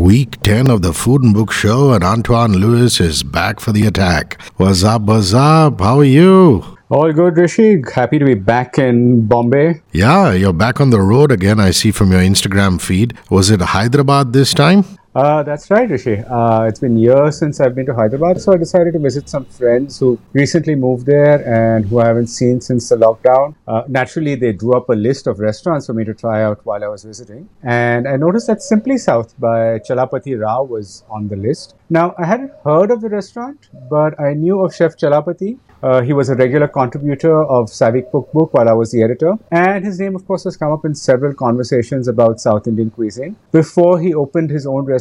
Week 10 of the Food and Book Show, and Antoine Lewis is back for the attack. What's up, what's up? How are you? All good, Hrishi. Happy to be back in Bombay. Yeah, you're back on the road again, I see from your Instagram feed. Was it Hyderabad this time? Uh, that's right, Hrishi. Uh, it's been years since I've been to Hyderabad, so I decided to visit some friends who recently moved there and who I haven't seen since the lockdown. Uh, naturally, they drew up a list of restaurants for me to try out while I was visiting, and I noticed that Simply South by Chalapati Rao was on the list. Now, I hadn't heard of the restaurant, but I knew of Chef Chalapati uh, he was a regular contributor of Saviq Cookbook while I was the editor, and his name, of course, has come up in several conversations about South Indian cuisine. Before he opened his own restaurant,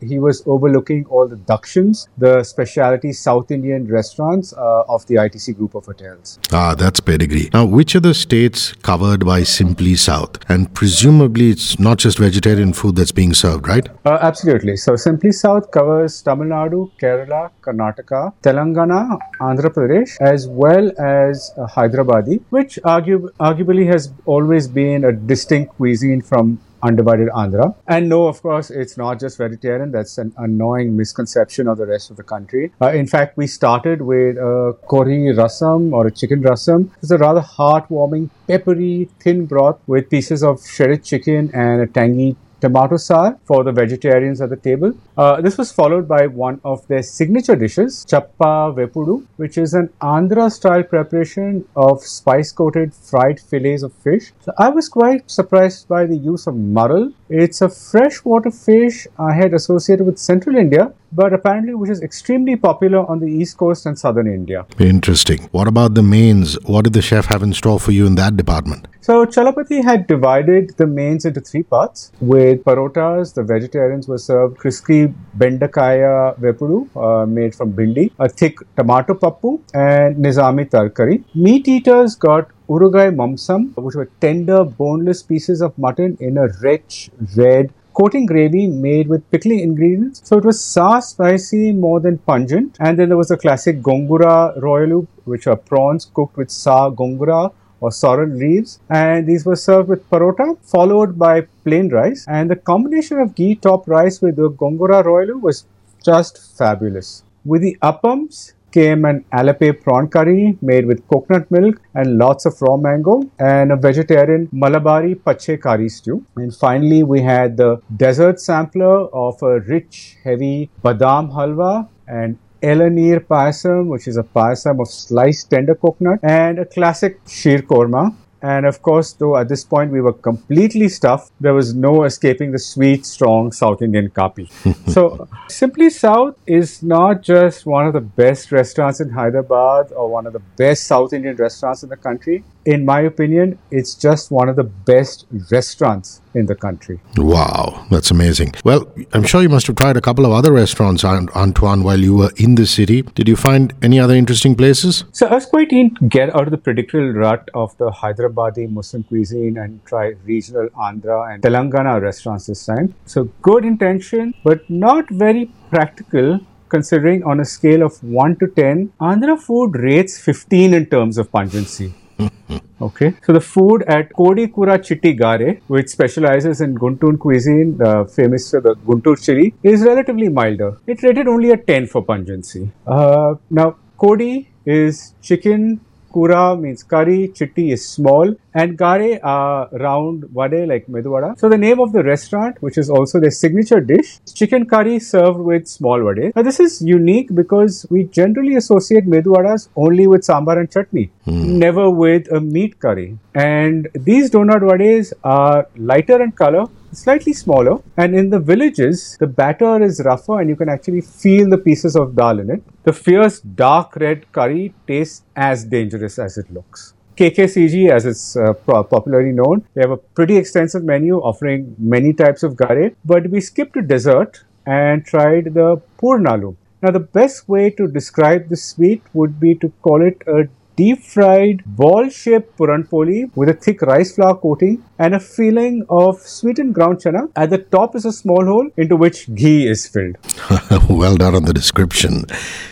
he was overlooking all the Dakshins, the specialty South Indian restaurants uh, of the ITC group of hotels. Ah, that's pedigree. Now, which are the states covered by Simply South? And presumably, it's not just vegetarian food that's being served, right? Uh, absolutely. So, Simply South covers Tamil Nadu, Kerala, Karnataka, Telangana, Andhra Pradesh, as well as uh, Hyderabadi, which argu- arguably has always been a distinct cuisine from undivided Andhra. And no, of course, it's not just vegetarian. That's an annoying misconception of the rest of the country. Uh, in fact, we started with a kori rasam or a chicken rasam. It's a rather heartwarming, peppery, thin broth with pieces of shredded chicken and a tangy tomato sour for the vegetarians at the table. Uh, this was followed by one of their signature dishes, Chappa Vepudu, which is an Andhra style preparation of spice coated fried fillets of fish. So I was quite surprised by the use of murrel. It's a freshwater fish I had associated with central India, but apparently which is extremely popular on the east coast and southern India. Interesting. What about the mains? What did the chef have in store for you in that department? So Chalapati had divided the mains into three parts. With parotas, the vegetarians were served crispy bendakaya vepudu uh, made from bindi, a thick tomato pappu, and nizami tarkari. Meat eaters got urugai mamsam, which were tender, boneless pieces of mutton in a rich red coating gravy made with pickling ingredients. So it was sour, spicy, more than pungent. And then there was the classic gongura royyalu, which are prawns cooked with sour gongura or sorrel leaves and these were served with parota followed by plain rice and the combination of ghee topped rice with the gongura royyalu was just fabulous. With the appams came an Alleppey prawn curry made with coconut milk and lots of raw mango and a vegetarian malabari pache curry stew. And finally we had the dessert sampler of a rich heavy badam halwa and Elanir Payasam, which is a payasam of sliced tender coconut, and a classic Sheer Korma. And of course, though at this point we were completely stuffed, there was no escaping the sweet, strong South Indian kapi. so, Simply South is not just one of the best restaurants in Hyderabad or one of the best South Indian restaurants in the country. In my opinion, it's just one of the best restaurants in the country. Wow, that's amazing. Well, I'm sure you must have tried a couple of other restaurants, Antoine, while you were in the city. Did you find any other interesting places? So I was quite keen to get out of the predictable rut of the Hyderabadi Muslim cuisine and try regional Andhra and Telangana restaurants this time. So good intention, but not very practical considering on a scale of 1 to 10, Andhra food rates 15 in terms of pungency. okay, so the food at Kodi Kura Chitti Gare, which specializes in Guntur cuisine, uh, famous for the Guntur chili, is relatively milder. It rated only a 10 for pungency. Uh, now, Kodi is chicken Kura means curry, chitti is small, and gare are round vade like medu vada. So the name of the restaurant, which is also their signature dish, chicken curry served with small vade. Now this is unique because we generally associate medu vadas only with sambar and chutney, mm. never with a meat curry. And these donut vades are lighter in color, slightly smaller, and in the villages, the batter is rougher and you can actually feel the pieces of dal in it. The fierce dark red curry tastes as dangerous as it looks. KKCG, as it's uh, popularly known, they have a pretty extensive menu offering many types of gare, but we skipped to dessert and tried the purnalu. Now, the best way to describe this sweet would be to call it a deep fried ball shaped puran poli with a thick rice flour coating and a filling of sweetened ground chana. At the top is a small hole into which ghee is filled. well done on the description.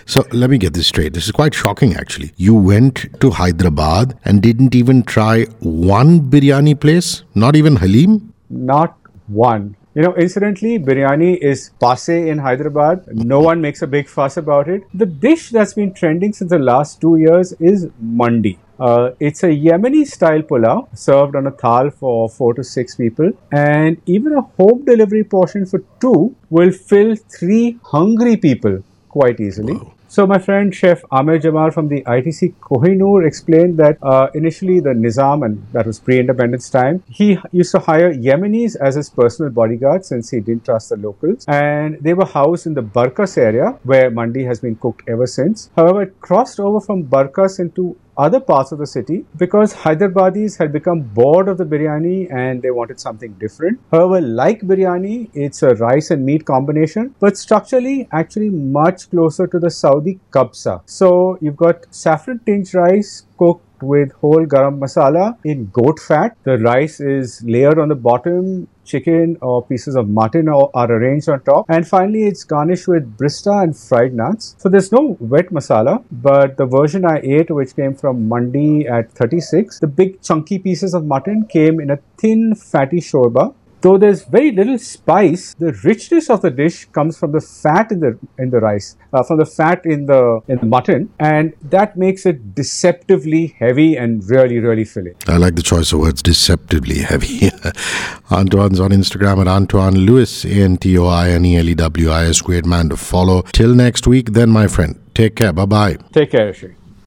So let me get this straight. This is quite shocking actually. You went to Hyderabad and didn't even try one biryani place? Not even Halim? Not one. You know, incidentally, biryani is passe in Hyderabad. No one makes a big fuss about it. The dish that's been trending since the last two years is mandi. Uh, it's a Yemeni style pulao served on a thal for four to six people, and even a home delivery portion for two will fill three hungry people quite easily. So my friend Chef Amir Jamal from the ITC Kohinoor explained that uh, initially the Nizam, and that was pre-independence time, he used to hire Yemenis as his personal bodyguard since he didn't trust the locals, and they were housed in the Barkas area where mandi has been cooked ever since. However, it crossed over from Barkas into other parts of the city because Hyderabadis had become bored of the biryani and they wanted something different. However, like biryani, it's a rice and meat combination, but structurally actually much closer to the Saudi kabsa. So you've got saffron tinged rice cooked with whole garam masala in goat fat. The rice is layered on the bottom chicken or pieces of mutton are, arranged on top. And finally, it's garnished with brista and fried nuts. So there's no wet masala, but the version I ate, which came from Mandi at 36, the big chunky pieces of mutton came in a thin fatty shorba Though there's very little spice, the richness of the dish comes from the fat in the in the rice, uh, from the fat in the in the mutton, and that makes it deceptively heavy and really really filling. I like the choice of words, deceptively heavy. Antoine's on Instagram at Antoine Lewis, A N T O I N E L E W I S. Great man to follow. Till next week, then, my friend. Take care. Bye bye. Take care, Ashik.